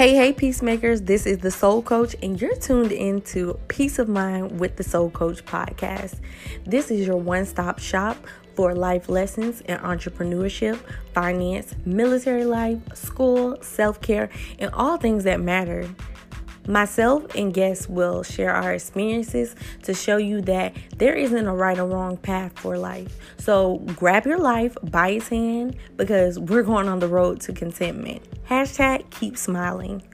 Hey, hey, peacemakers, this is the Soul Coach, and you're tuned into Peace of Mind with the Soul Coach podcast. This is your one stop shop for life lessons in entrepreneurship, finance, military life, school, self care, and all things that matter. Myself and guests will share our experiences to show you that there isn't a right or wrong path for life. So grab your life by its hand because we're going on the road to contentment. Hashtag keep smiling.